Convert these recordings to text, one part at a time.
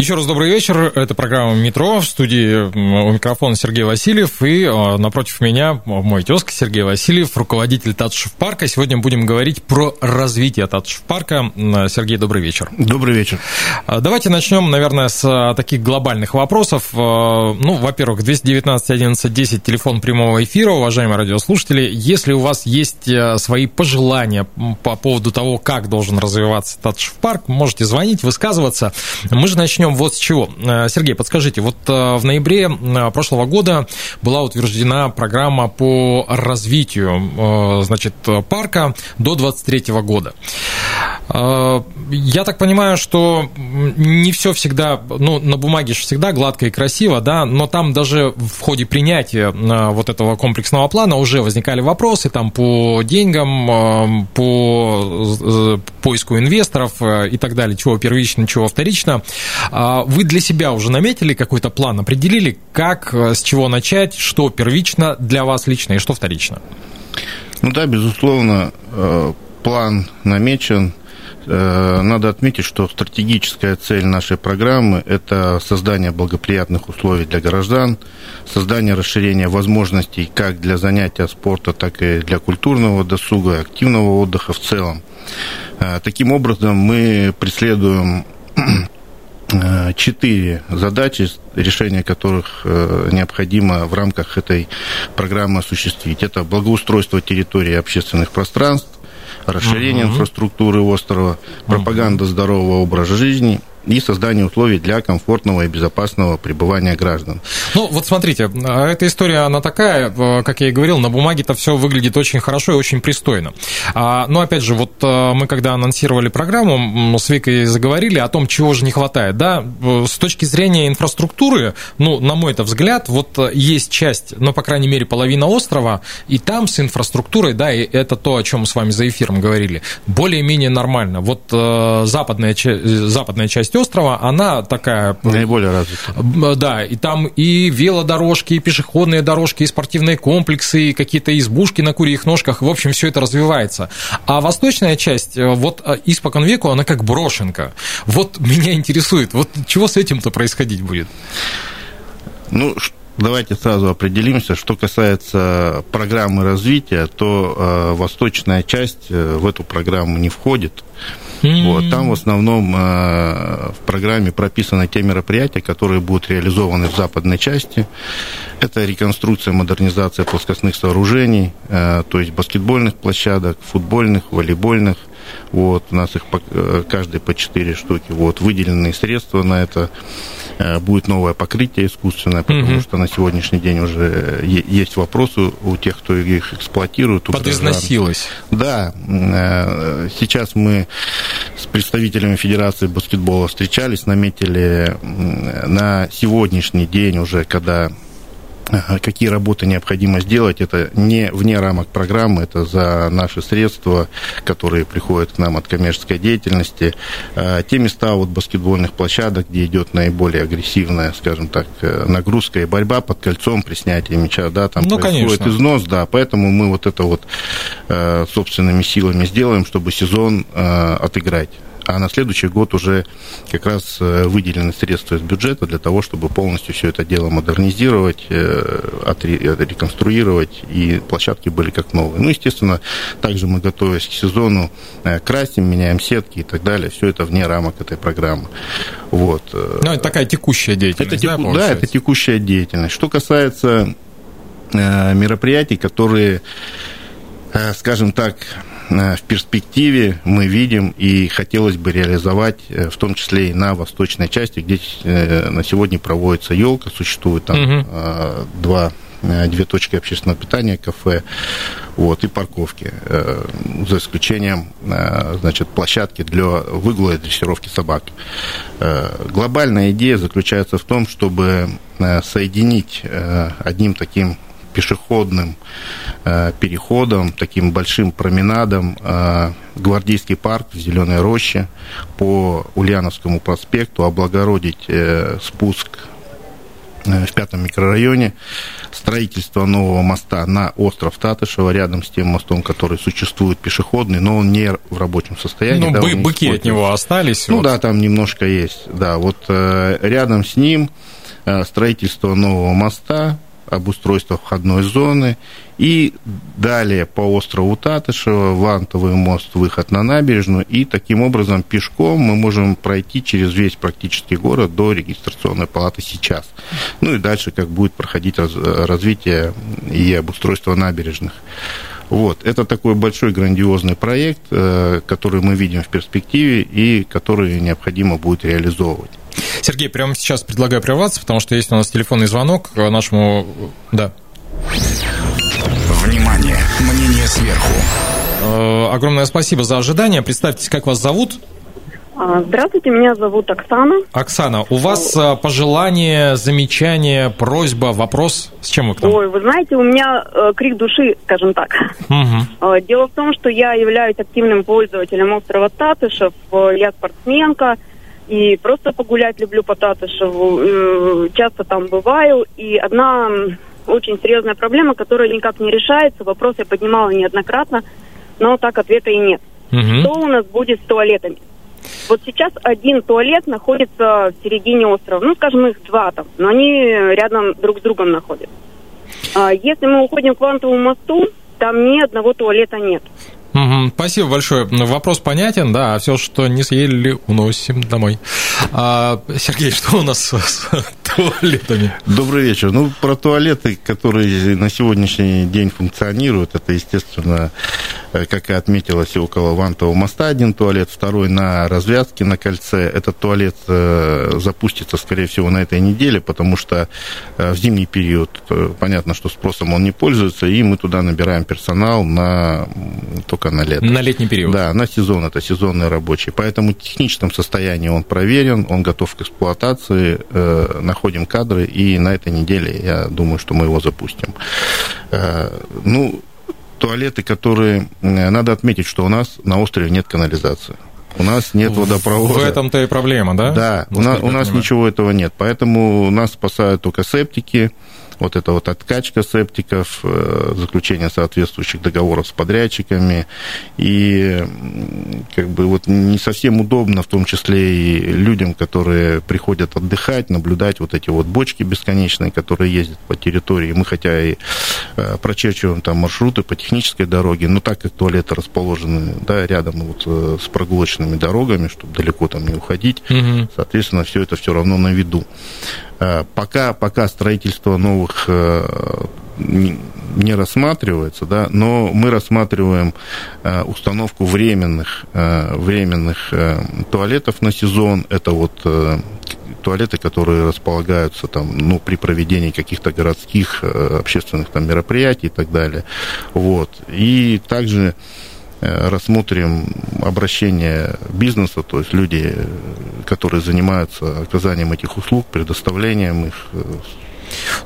Еще раз добрый вечер. Это программа «Метро». В студии у микрофона Сергей Васильев. И а, напротив меня мой тезка Сергей Васильев, руководитель Татушев парка. Сегодня будем говорить про развитие Татушев парка. Сергей, добрый вечер. Добрый вечер. А, давайте начнем, наверное, с а, таких глобальных вопросов. Ну, во-первых, 219 11 10, телефон прямого эфира. Уважаемые радиослушатели, если у вас есть свои пожелания по поводу того, как должен развиваться Татушев парк, можете звонить, высказываться. Мы же начнем начнем вот с чего. Э, Сергей, подскажите, вот э, в ноябре э, прошлого года была утверждена программа по развитию, значит, парка до 2023 года. Я так понимаю, что не все всегда, ну, на бумаге же всегда гладко и красиво, да, но там даже в ходе принятия вот этого комплексного плана уже возникали вопросы там по деньгам, по поиску инвесторов и так далее, чего первично, чего вторично. А вы для себя уже наметили какой-то план, определили, как, э, с чего начать, что первично для вас лично и что вторично? Ну да, безусловно, э, план намечен. Э, надо отметить, что стратегическая цель нашей программы – это создание благоприятных условий для граждан, создание расширения возможностей как для занятия спорта, так и для культурного досуга, активного отдыха в целом. Таким образом, мы преследуем Э, четыре задачи, решение которых э, необходимо в рамках этой программы осуществить. Это благоустройство территории общественных пространств, расширение угу. инфраструктуры острова, пропаганда здорового образа жизни и создание условий для комфортного и безопасного пребывания граждан. Ну, вот смотрите, эта история, она такая, э, как я и говорил, на бумаге-то все выглядит очень хорошо и очень пристойно. А, но, опять же, вот э, мы когда анонсировали программу, с Викой заговорили о том, чего же не хватает, да, э, с точки зрения инфраструктуры, ну, на мой это взгляд, вот есть часть, ну, по крайней мере, половина острова, и там с инфраструктурой, да, и это то, о чем мы с вами за эфиром говорили, более-менее нормально. Вот западная, западная часть часть острова, она такая... Наиболее развита. Да, и там и велодорожки, и пешеходные дорожки, и спортивные комплексы, и какие-то избушки на курьих ножках, в общем, все это развивается. А восточная часть, э, вот э, испокон веку, она как брошенка. Вот меня интересует, вот чего с этим-то происходить будет? Ну, давайте сразу определимся. Что касается программы развития, то э, восточная часть э, в эту программу не входит. Mm-hmm. Вот, там в основном э, в программе прописаны те мероприятия, которые будут реализованы в западной части. Это реконструкция, модернизация плоскостных сооружений, э, то есть баскетбольных площадок, футбольных, волейбольных, вот, у нас их по, э, каждый по 4 штуки. Вот, выделенные средства на это. Э, будет новое покрытие искусственное, потому угу. что на сегодняшний день уже есть вопросы у тех, кто их эксплуатирует. Подизносилось. Да. Э, сейчас мы с представителями Федерации баскетбола встречались, наметили на сегодняшний день уже, когда какие работы необходимо сделать. Это не вне рамок программы, это за наши средства, которые приходят к нам от коммерческой деятельности. А, те места вот баскетбольных площадок, где идет наиболее агрессивная, скажем так, э, нагрузка и борьба под кольцом при снятии мяча, да, там ну, происходит конечно. износ, да, поэтому мы вот это вот э, собственными силами сделаем, чтобы сезон э, отыграть а на следующий год уже как раз э, выделены средства из бюджета для того, чтобы полностью все это дело модернизировать, э, отреконструировать, и площадки были как новые. Ну, естественно, также мы, готовясь к сезону, э, красим, меняем сетки и так далее. Все это вне рамок этой программы. Вот. Ну, это такая текущая деятельность, это, да, да, это текущая деятельность. Что касается мероприятий, которые, скажем так, Э, в перспективе мы видим и хотелось бы реализовать, э, в том числе и на восточной части, где э, на сегодня проводится елка, существует там угу. два две точки общественного питания, кафе, вот, и парковки, за исключением, значит, площадки для выгула и дрессировки собак. Глобальная идея заключается в том, чтобы соединить одним таким пешеходным э, переходом, таким большим променадом э, Гвардейский парк в Зеленой роще по Ульяновскому проспекту, облагородить э, спуск э, в пятом микрорайоне, строительство нового моста на остров Татышева, рядом с тем мостом, который существует пешеходный, но он не в рабочем состоянии. Ну, да, бы, быки от него остались. Ну вот. да, там немножко есть. Да, вот э, рядом с ним э, строительство нового моста, обустройство входной зоны. И далее по острову Татышева, Вантовый мост, выход на набережную. И таким образом пешком мы можем пройти через весь практически город до регистрационной палаты сейчас. Ну и дальше, как будет проходить раз, развитие и обустройство набережных. Вот. Это такой большой грандиозный проект, э, который мы видим в перспективе и который необходимо будет реализовывать. Сергей, прямо сейчас предлагаю прерваться, потому что есть у нас телефонный звонок к нашему... Да. Внимание! Мнение сверху. Э, огромное спасибо за ожидание. Представьтесь, как вас зовут? А, здравствуйте, меня зовут Оксана. Оксана, у вас э, пожелание, замечание, просьба, вопрос? С чем вы к нам? Ой, вы знаете, у меня э, крик души, скажем так. Угу. Дело в том, что я являюсь активным пользователем острова Татышев. Я спортсменка и просто погулять люблю по Татышеву. Э, часто там бываю. И одна очень серьезная проблема, которая никак не решается. Вопрос я поднимала неоднократно, но так ответа и нет. Угу. Что у нас будет с туалетами? Вот сейчас один туалет находится в середине острова. Ну, скажем, их два там, но они рядом друг с другом находятся. А если мы уходим к Вантовому мосту, там ни одного туалета нет. Угу, спасибо большое. Вопрос понятен, да. А все, что не съели, уносим домой. А, Сергей, что у нас туалетами? Добрый вечер. Ну, про туалеты, которые на сегодняшний день функционируют, это, естественно, э, как и отметилось, около Вантового моста один туалет, второй на развязке на кольце. Этот туалет э, запустится, скорее всего, на этой неделе, потому что э, в зимний период понятно, что спросом он не пользуется, и мы туда набираем персонал на только на лето. На летний период. Да, на сезон, это сезонный рабочий. Поэтому в техническом состоянии он проверен, он готов к эксплуатации, э, находим кадры, и на этой неделе, я думаю, что мы его запустим. Э, ну, туалеты, которые... Э, надо отметить, что у нас на острове нет канализации. У нас нет водопровода. В этом-то и проблема, да? Да, у нас, у нас ничего этого нет. Поэтому нас спасают только септики, вот эта вот откачка септиков, э, заключение соответствующих договоров с подрядчиками, и как бы вот не совсем удобно, в том числе и людям, которые приходят отдыхать, наблюдать вот эти вот бочки бесконечные, которые ездят по территории. Мы хотя и э, прочерчиваем там маршруты по технической дороге, но так как туалеты расположены да, рядом вот э, с прогулочными дорогами, чтобы далеко там не уходить, угу. соответственно, все это все равно на виду. Э, пока, пока строительство новых э, не рассматривается, да, но мы рассматриваем э, установку временных, временных туалетов на сезон. Это вот туалеты, которые располагаются там, ну, при проведении каких-то городских общественных там мероприятий и так далее. Вот. И также рассмотрим обращение бизнеса, то есть люди, которые занимаются оказанием этих услуг, предоставлением их. Э,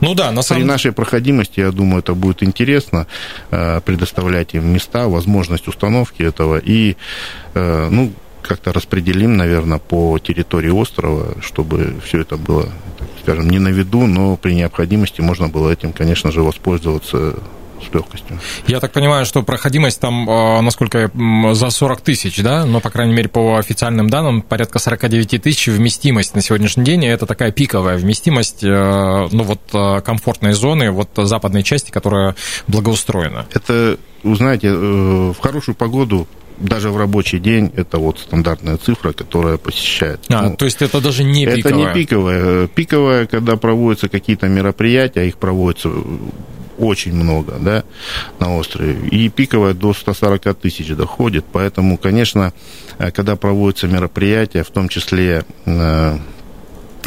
ну да, на самом При нашей проходимости, я думаю, это будет интересно э, предоставлять им места, возможность установки этого и, ну, как-то распределим, наверное, по территории острова, чтобы все это было, скажем, не на виду, но при необходимости можно было этим, конечно же, воспользоваться с легкостью. Я так понимаю, что проходимость там, а, насколько за 40 тысяч, да? Но, по крайней мере, по официальным данным, порядка 49 тысяч вместимость на сегодняшний день. Это такая пиковая вместимость, э, ну вот э, комфортной зоны, вот западной части, которая благоустроена. Это, знаете, э, в хорошую погоду даже в рабочий день это вот стандартная цифра, которая посещает. А, ну, то есть это даже не пиковая? Это не пиковая. Пиковая, когда проводятся какие-то мероприятия, их проводятся очень много, да, на острове. И пиковая до 140 тысяч доходит. Поэтому, конечно, э, когда проводятся мероприятия, в том числе э,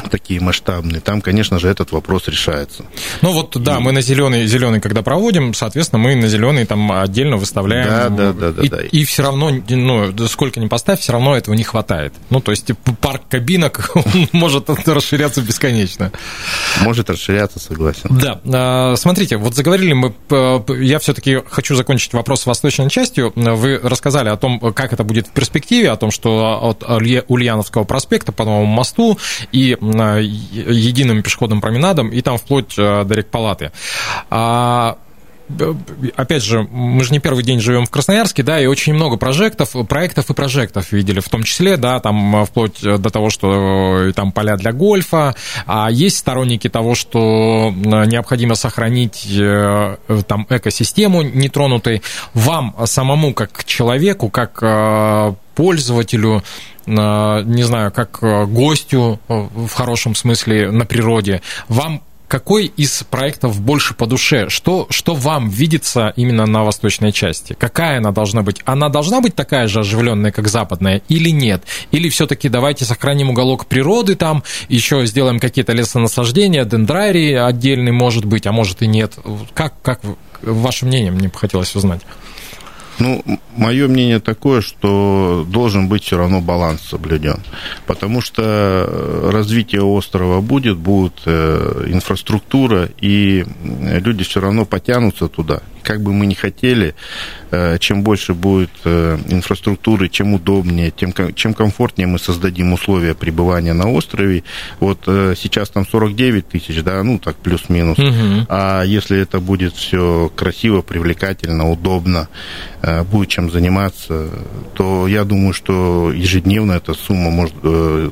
такие масштабные, там, конечно же, этот вопрос решается. Ну вот, да, и... мы на зеленый, зеленый, когда проводим, соответственно, мы на зеленый там отдельно выставляем. Да, да, да, да. И, да. и все равно, ну, сколько ни поставь, все равно этого не хватает. Ну, то есть парк кабинок может расширяться бесконечно. Может расширяться, согласен. Да. А, смотрите, вот заговорили мы, я все-таки хочу закончить вопрос с восточной частью. Вы рассказали о том, как это будет в перспективе, о том, что от Ульяновского проспекта по новому мосту и единым пешеходным променадом, и там вплоть э, до Рекпалаты. А опять же, мы же не первый день живем в Красноярске, да, и очень много прожектов, проектов и прожектов видели, в том числе, да, там вплоть до того, что там поля для гольфа, а есть сторонники того, что необходимо сохранить э, там экосистему нетронутой. Вам самому, как человеку, как э, пользователю, не знаю, как э, гостю э, в хорошем смысле на природе, вам какой из проектов больше по душе? Что, что вам видится именно на восточной части? Какая она должна быть? Она должна быть такая же оживленная, как западная, или нет? Или все-таки давайте сохраним уголок природы там, еще сделаем какие-то лесонасаждения, дендрарии отдельный, может быть, а может и нет. Как, как ваше мнение, мне бы хотелось узнать? Ну, мое мнение такое, что должен быть все равно баланс соблюден. Потому что э, развитие острова будет, будет э, инфраструктура, и люди все равно потянутся туда как бы мы ни хотели, э, чем больше будет э, инфраструктуры, чем удобнее, тем, чем комфортнее мы создадим условия пребывания на острове. Вот э, сейчас там 49 тысяч, да, ну так плюс-минус. Угу. А если это будет все красиво, привлекательно, удобно, будет чем заниматься, то я думаю, что ежедневно эта сумма может,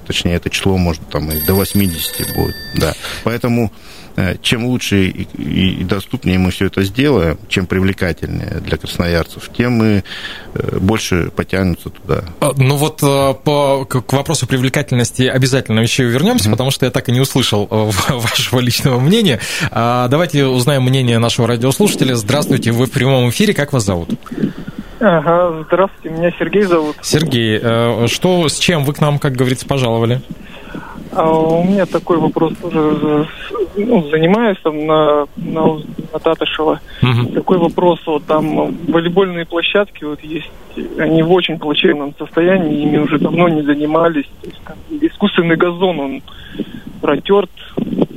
точнее, это число может там и до 80 будет, да. Поэтому Э, чем лучше и доступнее мы все это сделаем, чем привлекательнее для красноярцев, тем мы э, больше потянутся туда. А, ну вот э, по, к вопросу привлекательности обязательно еще вернемся, mm-hmm. потому что я так и не услышал вашего личного мнения. А, давайте узнаем мнение нашего радиослушателя. Здравствуйте, вы в прямом эфире, как вас зовут? Ага, здравствуйте, меня Сергей зовут. Сергей, что, с чем вы к нам, как говорится, пожаловали? А у меня такой вопрос тоже. Ну, занимаюсь там на, на, на Татышева. Угу. Такой вопрос, вот там волейбольные площадки вот есть, они в очень плачевном состоянии, ими уже давно не занимались. То есть, там, искусственный газон, он протерт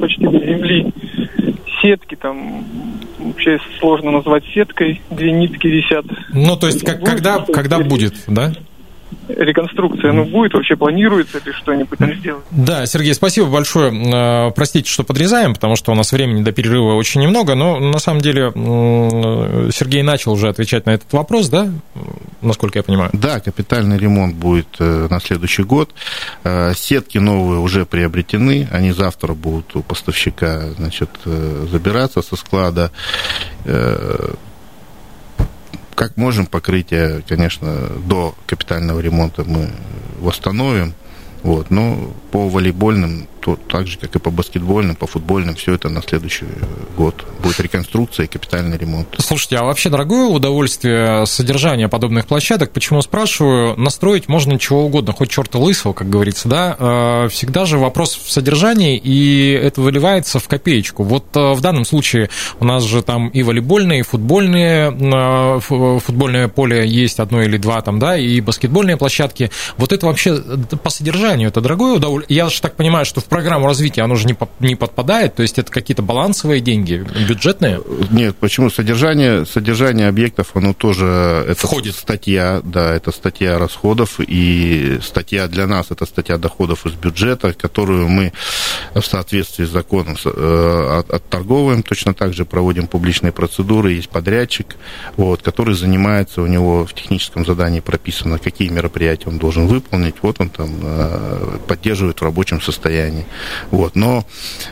почти до земли. Сетки там вообще сложно назвать сеткой, две нитки висят. Ну, то есть, как, когда, когда будет, да? Реконструкция, ну, будет вообще, планируется ли что-нибудь там сделать? Да, Сергей, спасибо большое. Э, простите, что подрезаем, потому что у нас времени до перерыва очень немного, но на самом деле Сергей начал уже отвечать на этот вопрос, да, насколько я понимаю? Да, капитальный ремонт будет э, на следующий год. Э, сетки новые уже приобретены, они завтра будут у поставщика, значит, забираться со склада как можем покрытие, конечно, до капитального ремонта мы восстановим. Вот, но по волейбольным то так же, как и по баскетбольным, по футбольным, все это на следующий год. Будет реконструкция и капитальный ремонт. Слушайте, а вообще дорогое удовольствие содержания подобных площадок? Почему спрашиваю? Настроить можно чего угодно, хоть черта лысого, как говорится, да? А, всегда же вопрос в содержании, и это выливается в копеечку. Вот а, в данном случае у нас же там и волейбольные, и футбольные, футбольное поле есть одно или два там, да, и баскетбольные площадки. Вот это вообще по содержанию, это дорогое удовольствие? Я же так понимаю, что в программу развития оно же не, не подпадает, то есть это какие-то балансовые деньги, бюджетные? Нет, почему? Содержание, содержание объектов, оно тоже... Это Входит. статья, да, это статья расходов, и статья для нас, это статья доходов из бюджета, которую мы в соответствии с законом э, отторговываем, точно так же проводим публичные процедуры, есть подрядчик, вот, который занимается, у него в техническом задании прописано, какие мероприятия он должен выполнить, вот он там э, поддерживает в рабочем состоянии состоянии. Вот. Но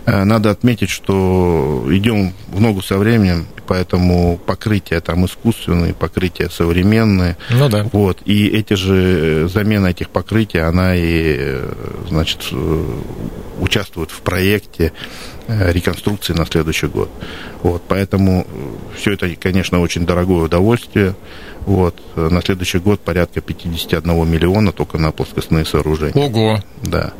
э, надо отметить, что идем в ногу со временем, поэтому покрытия там искусственные, покрытия современные. Ну да. Вот. И эти же, э, замена этих покрытий, она и, э, значит, участвует в проекте реконструкции на следующий год. Вот. Поэтому все это, конечно, очень дорогое удовольствие. Вот. На следующий год порядка 51 миллиона только на плоскостные сооружения. Ого! Да.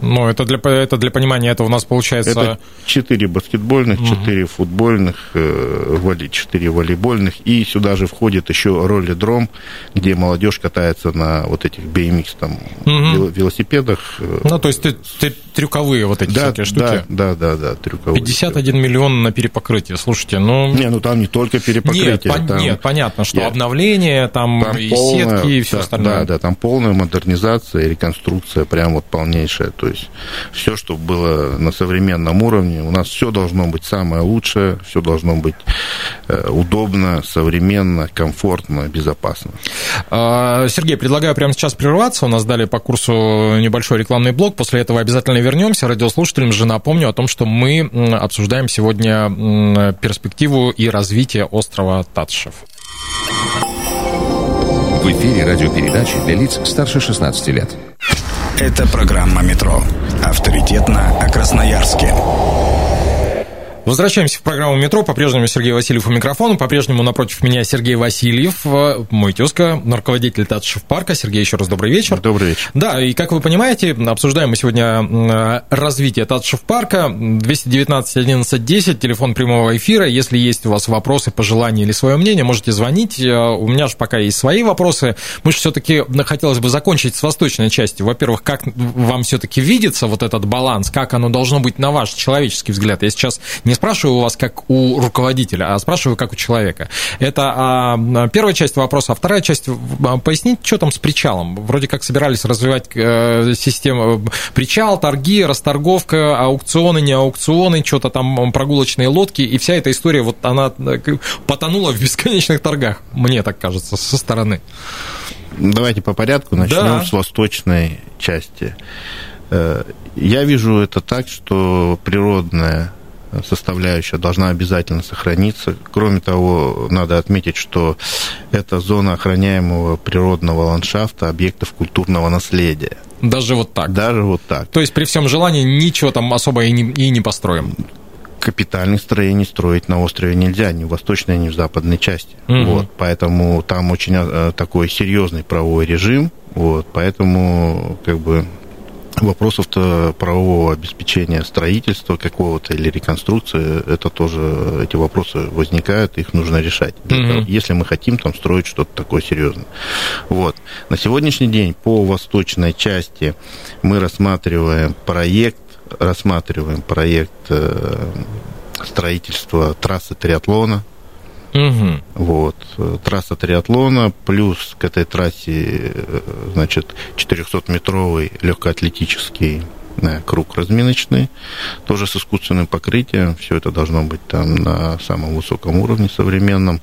Ну, это для, это для понимания, это у нас получается... Это 4 баскетбольных, 4 угу. футбольных, 4 э, волейбольных, и сюда же входит еще ролли-дром, где молодежь катается на вот этих BMX там угу. велосипедах. Э, ну, то есть трюковые вот эти да, всякие штуки? Да, да, да, да, трюковые. 51 миллион на перепокрытие, слушайте, ну... Не, ну там не только перепокрытие. Нет, там... нет понятно, что нет. обновление, там, там и полная, сетки, и все да, остальное. Да, да, там полная модернизация, реконструкция прям вот полнейшая, то есть все, что было на современном уровне, у нас все должно быть самое лучшее, все должно быть э, удобно, современно, комфортно, безопасно. А, Сергей, предлагаю прямо сейчас прерваться. У нас далее по курсу небольшой рекламный блок. После этого обязательно вернемся. Радиослушателям же напомню о том, что мы обсуждаем сегодня перспективу и развитие острова Татшев. В эфире радиопередачи для лиц старше 16 лет. Это программа «Метро». Авторитетно о Красноярске. Возвращаемся в программу «Метро». По-прежнему Сергей Васильев у микрофона. По-прежнему напротив меня Сергей Васильев, э, мой тезка, руководитель Татшев парка. Сергей, еще раз добрый вечер. Добрый вечер. Да, и как вы понимаете, обсуждаем мы сегодня э, развитие Татшев парка. 219 11 10, телефон прямого эфира. Если есть у вас вопросы, пожелания или свое мнение, можете звонить. Э, у меня же пока есть свои вопросы. Мы же все-таки хотелось бы закончить с восточной частью. Во-первых, как вам все-таки видится вот этот баланс, как оно должно быть на ваш человеческий взгляд? Я сейчас не спрашиваю у вас как у руководителя, а спрашиваю как у человека. Это а, первая часть вопроса. А вторая часть, а, пояснить, что там с причалом? Вроде как собирались развивать э, систему э, причал, торги, расторговка, аукционы, не аукционы, что-то там прогулочные лодки, и вся эта история, вот она э, потонула в бесконечных торгах, мне так кажется, со стороны. Давайте по порядку начнем да. с восточной части. Я вижу это так, что природная составляющая должна обязательно сохраниться. Кроме того, надо отметить, что это зона охраняемого природного ландшафта, объектов культурного наследия. Даже вот так? Даже вот так. То есть при всем желании ничего там особо и не, и не построим? капитальных строений строить на острове нельзя, ни в восточной, ни в западной части. Угу. Вот, поэтому там очень э, такой серьезный правовой режим. Вот, поэтому как бы вопросов-то правового обеспечения строительства какого-то или реконструкции, это тоже, эти вопросы возникают, их нужно решать. Mm-hmm. Если мы хотим там строить что-то такое серьезное. Вот. На сегодняшний день по восточной части мы рассматриваем проект, рассматриваем проект э, строительства трассы триатлона, Угу. Вот. Трасса триатлона, плюс к этой трассе, э, значит, 400-метровый легкоатлетический э, круг разминочный, тоже с искусственным покрытием. Все это должно быть там на самом высоком уровне современном.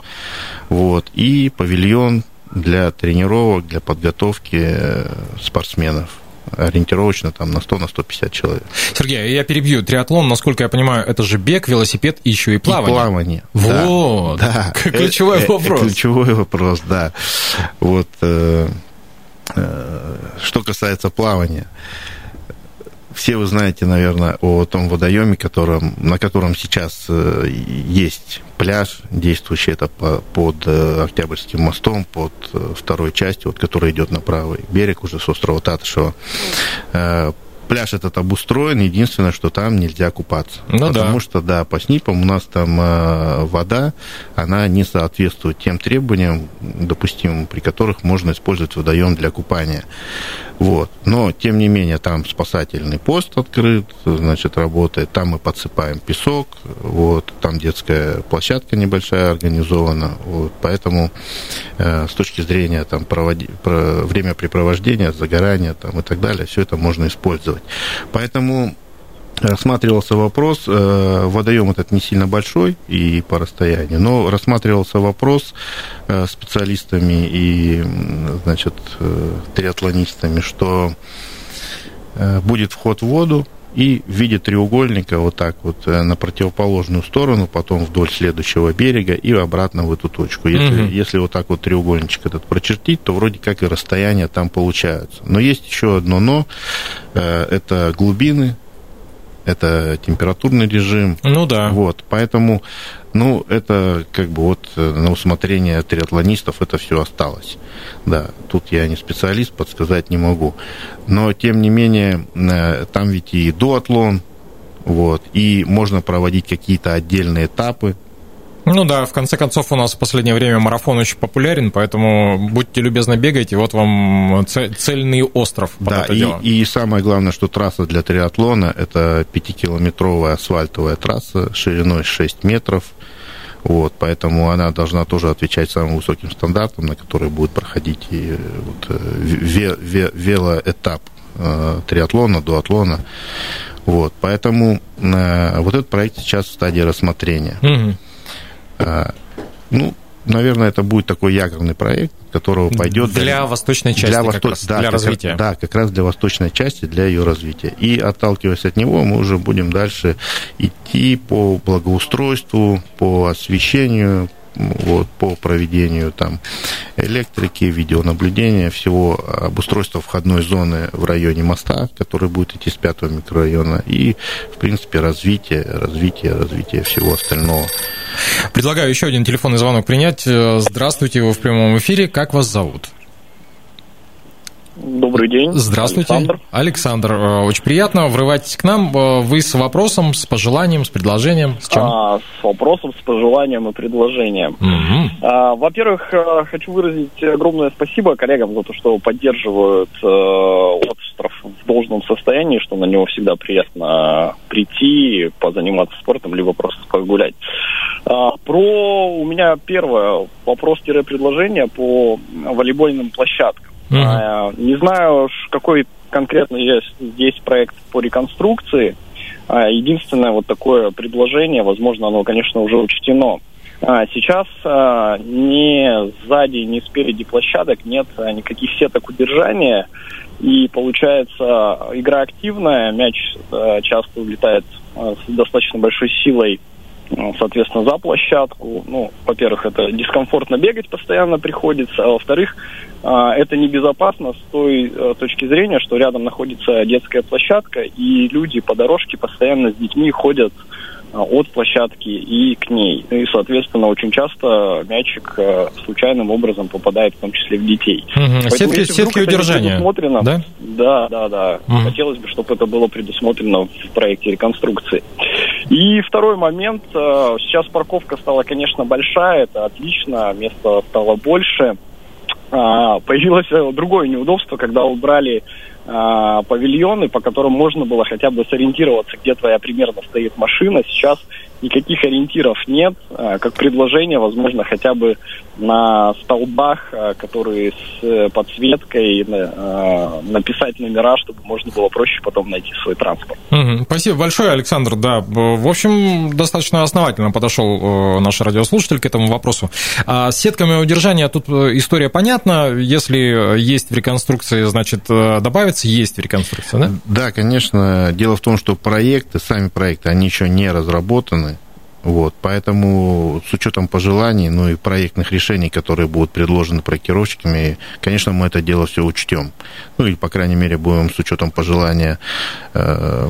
Вот. И павильон для тренировок, для подготовки э, спортсменов ориентировочно там на 100 на 150 человек. Сергей, я перебью. Триатлон, насколько я понимаю, это же бег, велосипед и еще и плавание. И плавание. Вот. Да. Ключевой это, вопрос. Ключевой вопрос, да. Вот. Э, э, что касается плавания, все вы знаете, наверное, о том водоеме, котором, на котором сейчас э, есть пляж, действующий это под э, Октябрьским мостом, под э, второй частью, вот, которая идет на правый берег уже с острова Татышева пляж этот обустроен, единственное, что там нельзя купаться. Ну, потому да. что, да, по СНИПам у нас там э, вода, она не соответствует тем требованиям, допустимым, при которых можно использовать водоем для купания. Вот. Но, тем не менее, там спасательный пост открыт, значит, работает. Там мы подсыпаем песок, вот. Там детская площадка небольшая организована. Вот. Поэтому э, с точки зрения там, проводи... про... времяпрепровождения, загорания там, и так далее, все это можно использовать. Поэтому рассматривался вопрос, э, водоем этот не сильно большой и по расстоянию, но рассматривался вопрос э, специалистами и, значит, э, триатлонистами, что будет вход в воду, и в виде треугольника вот так вот на противоположную сторону, потом вдоль следующего берега и обратно в эту точку. Если, угу. если вот так вот треугольничек этот прочертить, то вроде как и расстояния там получаются. Но есть еще одно но, это глубины это температурный режим. Ну да. Вот, поэтому, ну, это как бы вот э, на усмотрение триатлонистов это все осталось. Да, тут я не специалист, подсказать не могу. Но, тем не менее, э, там ведь и дуатлон, вот, и можно проводить какие-то отдельные этапы, ну да, в конце концов у нас в последнее время марафон очень популярен, поэтому будьте любезны, бегайте, вот вам цельный остров. Да, и, и самое главное, что трасса для триатлона – это пятикилометровая асфальтовая трасса шириной 6 метров, вот, поэтому она должна тоже отвечать самым высоким стандартам, на которые будет проходить и вот, ве, ве, велоэтап э, триатлона, дуатлона. Вот, поэтому э, вот этот проект сейчас в стадии рассмотрения. Угу. А, ну, наверное, это будет такой якорный проект, которого пойдет для, для восточной части, для, восто... раз, да, для развития. да, как раз для восточной части, для ее развития. И отталкиваясь от него, мы уже будем дальше идти по благоустройству, по освещению, вот, по проведению там электрики, видеонаблюдения, всего обустройства входной зоны в районе моста, который будет идти с пятого микрорайона, и, в принципе, развитие, развитие, развитие всего остального. Предлагаю еще один телефонный звонок принять. Здравствуйте, вы в прямом эфире. Как вас зовут? Добрый день. Здравствуйте. Александр. Александр, э, очень приятно. Врывайтесь к нам. Э, вы с вопросом, с пожеланием, с предложением? С чем? А, с вопросом, с пожеланием и предложением. Угу. А, во-первых, э, хочу выразить огромное спасибо коллегам за то, что поддерживают э, остров в должном состоянии, что на него всегда приятно прийти, позаниматься спортом, либо просто погулять. А, про у меня первое вопрос-предложение по волейбольным площадкам. Uh-huh. Не знаю, какой конкретно есть здесь проект по реконструкции. А, единственное вот такое предложение, возможно, оно, конечно, уже учтено. А, сейчас ни сзади, ни спереди площадок нет никаких сеток удержания. И получается, игра активная, мяч часто улетает с достаточно большой силой соответственно, за площадку. Ну, во-первых, это дискомфортно бегать постоянно приходится, а во-вторых, а, это небезопасно с той э, точки зрения, что рядом находится детская площадка, и люди по дорожке постоянно с детьми ходят от площадки и к ней. И, соответственно, очень часто мячик э, случайным образом попадает в том числе в детей. Угу. Сетки, сетки удержания. Да? Да, да, да. Угу. Хотелось бы, чтобы это было предусмотрено в проекте реконструкции. И второй момент. Э, сейчас парковка стала, конечно, большая, это отлично, места стало больше. А, появилось другое неудобство, когда убрали а, павильоны, по которым можно было хотя бы сориентироваться, где твоя примерно стоит машина. Сейчас никаких ориентиров нет, а, как предложение, возможно, хотя бы на столбах, а, которые с э, подсветкой, а, написать номера, чтобы можно было проще потом найти свой транспорт. Угу. Спасибо большое, Александр. Да, в общем, достаточно основательно подошел э, наш радиослушатель к этому вопросу. А с сетками удержания тут э, история понятна. Если есть в реконструкции, значит, добавится, есть в реконструкции, да? Да, конечно. Дело в том, что проекты, сами проекты, они еще не разработаны вот, поэтому с учетом пожеланий, ну и проектных решений, которые будут предложены проектировщиками, конечно, мы это дело все учтем. Ну или, по крайней мере, будем с учетом пожелания э,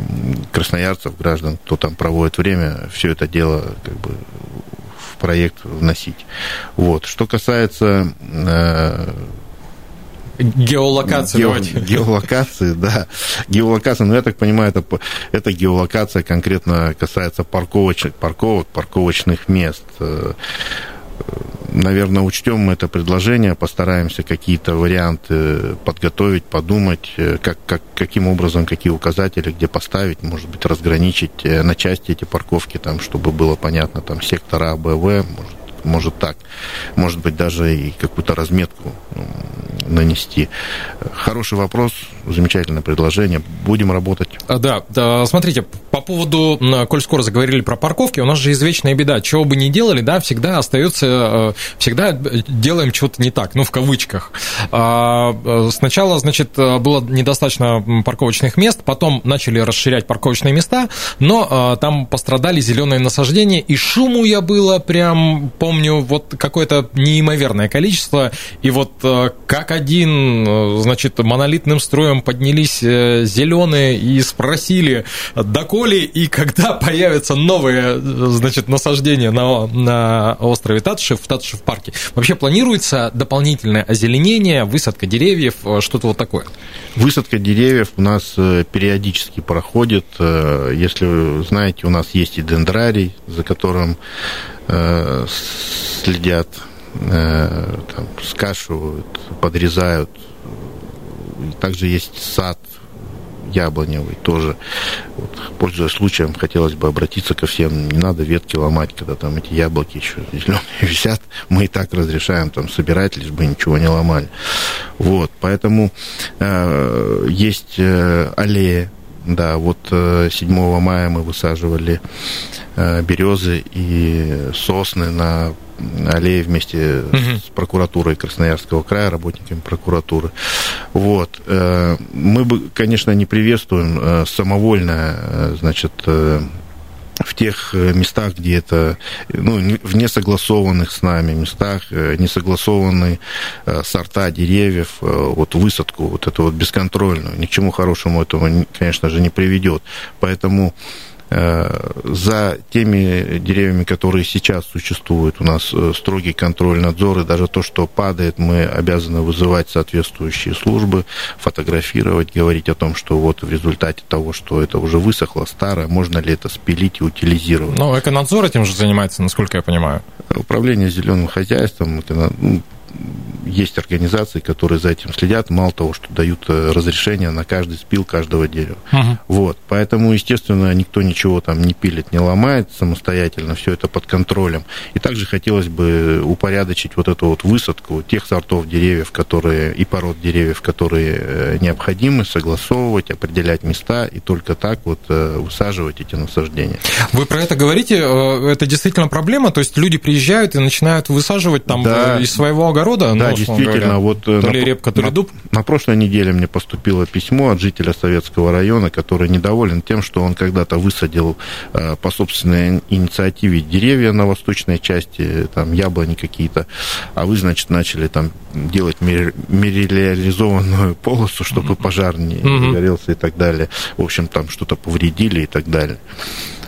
красноярцев, граждан, кто там проводит время, все это дело как бы в проект вносить. Вот. Что касается э, Геолокация, Гео, давайте. Геолокации, да. Геолокация, ну, я так понимаю, это, это геолокация конкретно касается парковочных, парковок, парковочных мест. Э, наверное, учтем мы это предложение, постараемся какие-то варианты подготовить, подумать, э, как, как, каким образом, какие указатели, где поставить, может быть, разграничить э, на части эти парковки, там, чтобы было понятно, там, сектора А, Б, В, может, может так. Может быть, даже и какую-то разметку нанести. Хороший вопрос, замечательное предложение. Будем работать. А, да, да, смотрите, по поводу, коль скоро заговорили про парковки, у нас же извечная беда. Чего бы ни делали, да, всегда остается, э, всегда делаем что-то не так, ну, в кавычках. А, э, сначала, значит, было недостаточно парковочных мест, потом начали расширять парковочные места, но э, там пострадали зеленые насаждения, и шуму я было прям, помню, вот какое-то неимоверное количество, и вот как один, значит, монолитным строем поднялись зеленые и спросили, доколе и когда появятся новые, значит, насаждения на, на острове Татышев, в Татышев парке? Вообще планируется дополнительное озеленение, высадка деревьев, что-то вот такое? Высадка деревьев у нас э, периодически проходит. Э, если вы знаете, у нас есть и дендрарий, за которым э, следят, там, скашивают, подрезают. Также есть сад яблоневый тоже. Вот, пользуясь случаем, хотелось бы обратиться ко всем. Не надо ветки ломать, когда там эти яблоки еще зеленые висят. Мы и так разрешаем там собирать, лишь бы ничего не ломали. Вот, поэтому э, есть э, аллея да, вот 7 э, мая мы высаживали э, березы и сосны на аллее вместе угу. с прокуратурой Красноярского края, работниками прокуратуры. Вот. Э, мы бы, конечно, не приветствуем самовольное, значит, в тех местах, где это, ну, в несогласованных с нами местах, несогласованные сорта деревьев, вот высадку, вот эту вот бесконтрольную, ни к чему хорошему этого, конечно же, не приведет. Поэтому Э, за теми деревьями, которые сейчас существуют, у нас э, строгий контроль, надзор, и даже то, что падает, мы обязаны вызывать соответствующие службы, фотографировать, говорить о том, что вот в результате того, что это уже высохло, старое, можно ли это спилить и утилизировать. Ну, эконадзор этим же занимается, насколько я понимаю. Управление зеленым хозяйством, ну, есть организации, которые за этим следят, мало того, что дают э, разрешение на каждый спил каждого дерева. Угу. Вот, поэтому, естественно, никто ничего там не пилит, не ломает самостоятельно, все это под контролем. И также хотелось бы упорядочить вот эту вот высадку тех сортов деревьев, которые и пород деревьев, которые э, необходимы, согласовывать, определять места и только так вот э, высаживать эти насаждения. Вы про это говорите, это действительно проблема, то есть люди приезжают и начинают высаживать там да. из своего огорода, да, действительно, говоря. вот э, то ли репка, то ли дуб. На прошлой неделе мне поступило письмо от жителя Советского района, который недоволен тем, что он когда-то высадил э, по собственной инициативе деревья на восточной части, там яблони какие-то, а вы, значит, начали там делать мерилиализованную полосу, чтобы пожар не загорелся и так далее. В общем, там что-то повредили и так далее.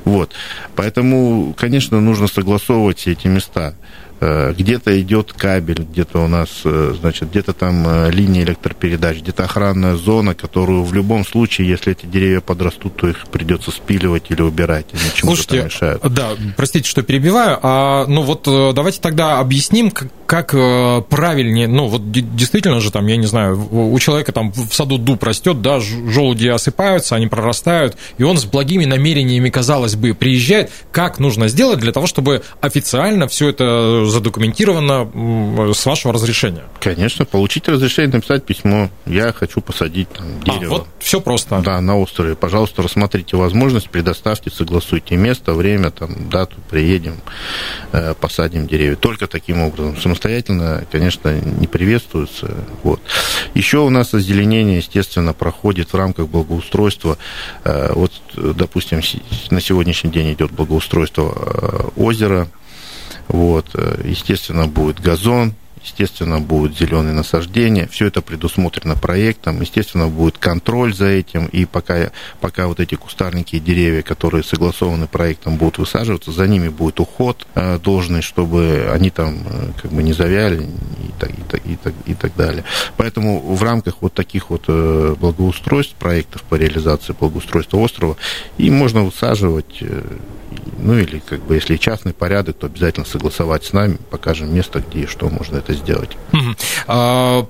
Вот. Поэтому, конечно, нужно согласовывать все эти места. Э, где-то идет кабель, где-то у нас, э, значит, где-то там э, линия электропередач, где-то охранная зона, которую в любом случае, если эти деревья подрастут, то их придется спиливать или убирать, они Слушайте, мешают. Да, простите, что перебиваю, а, ну вот давайте тогда объясним, как, как правильнее, ну вот действительно же там, я не знаю, у человека там в саду дуб растет, да, желуди осыпаются, они прорастают, и он с благими намерениями, казалось бы, приезжает, как нужно сделать для того, чтобы официально все это задокументировано с вашего разрешения? Конечно, получить разрешение, написать письмо. Я хочу посадить там, а, дерево. А, вот все просто. Да, на острове. Пожалуйста, рассмотрите возможность, предоставьте, согласуйте место, время, там, дату, приедем, э, посадим деревья. Только таким образом. Самостоятельно, конечно, не приветствуется. Вот. Еще у нас озеленение, естественно, проходит в рамках благоустройства. Э, вот, допустим, на сегодняшний день идет благоустройство э, озера, вот, э, естественно, будет газон, естественно, будут зеленые насаждения. Все это предусмотрено проектом. Естественно, будет контроль за этим. И пока, пока вот эти кустарники и деревья, которые согласованы проектом, будут высаживаться, за ними будет уход э, должный, чтобы они там э, как бы не завяли и так, и, так, и, так, и так далее. Поэтому в рамках вот таких вот благоустройств, проектов по реализации благоустройства острова, и можно высаживать ну или как бы если частный порядок, то обязательно согласовать с нами, покажем место, где и что можно это сделать. А,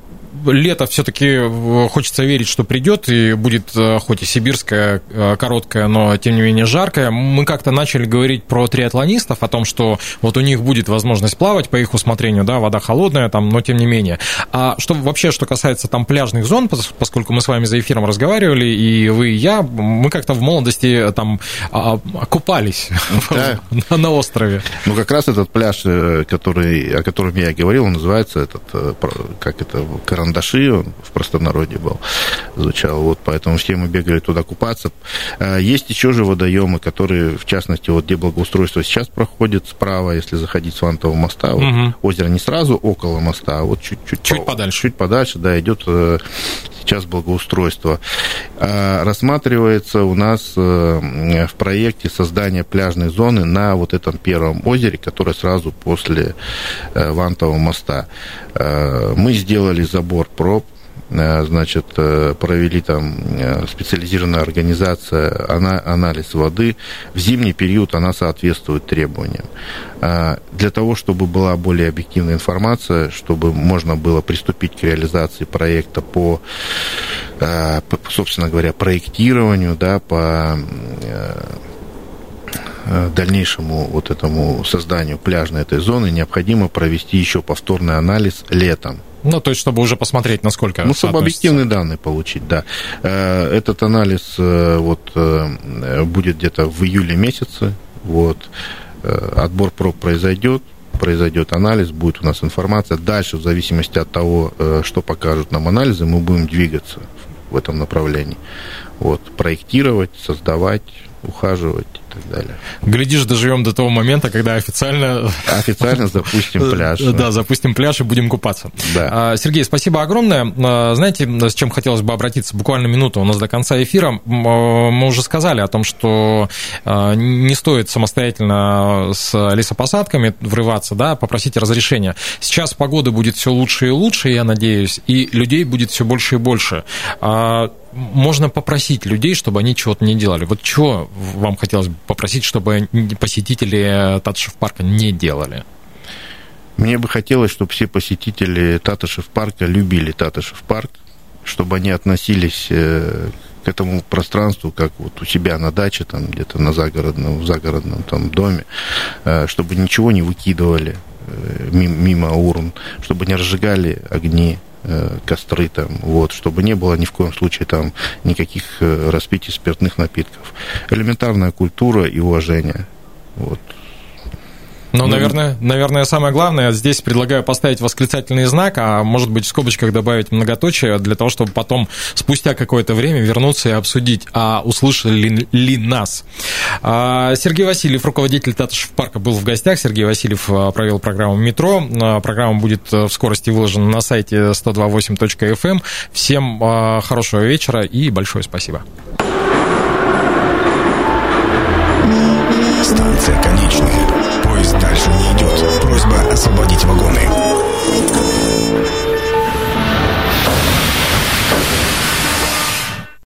лето все-таки э, хочется верить, что придет и будет э, хоть и сибирская, э, короткая, но тем не менее жаркая. Мы как-то начали говорить про триатлонистов, о том, что вот у них будет возможность плавать по их усмотрению, да, вода холодная там, но тем не менее. А что вообще, что касается там пляжных зон, поскольку мы с вами за эфиром разговаривали, и вы, и я, мы как-то в молодости там а, купались да. на острове. Ну, как раз этот пляж, который, о котором я говорил, он называется этот, как это, карандаши, он в простонародье был, звучал. Вот, поэтому все мы бегали туда купаться. А, есть еще же водоемы, которые, в частности, вот где благоустройство сейчас проходит справа, если заходить с Вантового моста. Вот, угу. Озеро не сразу около моста, а вот чуть-чуть. Чуть по, подальше. Чуть подальше, да, идет э, сейчас благоустройство. А рассматривается у нас э, в проекте создание пляжной зоны на вот этом первом озере, которое сразу после э, Вантового моста. Э, мы сделали забор проб, значит, э, провели там э, специализированная организация анализ воды. В зимний период она соответствует требованиям. Для того, чтобы была более объективная информация, чтобы можно было приступить к реализации проекта по, собственно говоря, проектированию, да, по дальнейшему вот этому созданию пляжной этой зоны необходимо провести еще повторный анализ летом ну, то есть, чтобы уже посмотреть, насколько... Ну, чтобы объективные данные получить, да. Э, этот анализ э, вот, э, будет где-то в июле месяце. Вот. Отбор проб произойдет, произойдет анализ, будет у нас информация. Дальше, в зависимости от того, что покажут нам анализы, мы будем двигаться в этом направлении. Вот. Проектировать, создавать, ухаживать так далее. Глядишь, доживем до того момента, когда официально... Официально запустим пляж. Да, запустим пляж и будем купаться. Да. А, Сергей, спасибо огромное. А, знаете, с чем хотелось бы обратиться? Буквально минуту у нас до конца эфира. А, мы уже сказали о том, что не стоит самостоятельно с лесопосадками врываться, да, попросите разрешения. Сейчас погода будет все лучше и лучше, я надеюсь, и людей будет все больше и больше можно попросить людей, чтобы они чего-то не делали. Вот чего вам хотелось бы попросить, чтобы посетители Татышев парка не делали? Мне бы хотелось, чтобы все посетители Татышев парка любили Татышев парк, чтобы они относились э, к этому пространству, как вот у себя на даче, там где-то на загородном, в загородном там доме, э, чтобы ничего не выкидывали э, мимо урн, чтобы не разжигали огни, костры там, вот, чтобы не было ни в коем случае там никаких э, распитий спиртных напитков. Элементарная культура и уважение. Вот. Ну, ну, наверное, наверное, самое главное, здесь предлагаю поставить восклицательный знак, а может быть в скобочках добавить многоточие, для того, чтобы потом, спустя какое-то время, вернуться и обсудить, а услышали ли, ли нас. А, Сергей Васильев, руководитель Татышев парка, был в гостях. Сергей Васильев а, провел программу «Метро». А, программа будет в скорости выложена на сайте 128.fm. Эм. Всем хорошего вечера и большое спасибо. Станция конечная освободить вагоны.